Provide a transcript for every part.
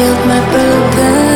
Healed my broken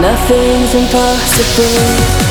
Nothing's impossible.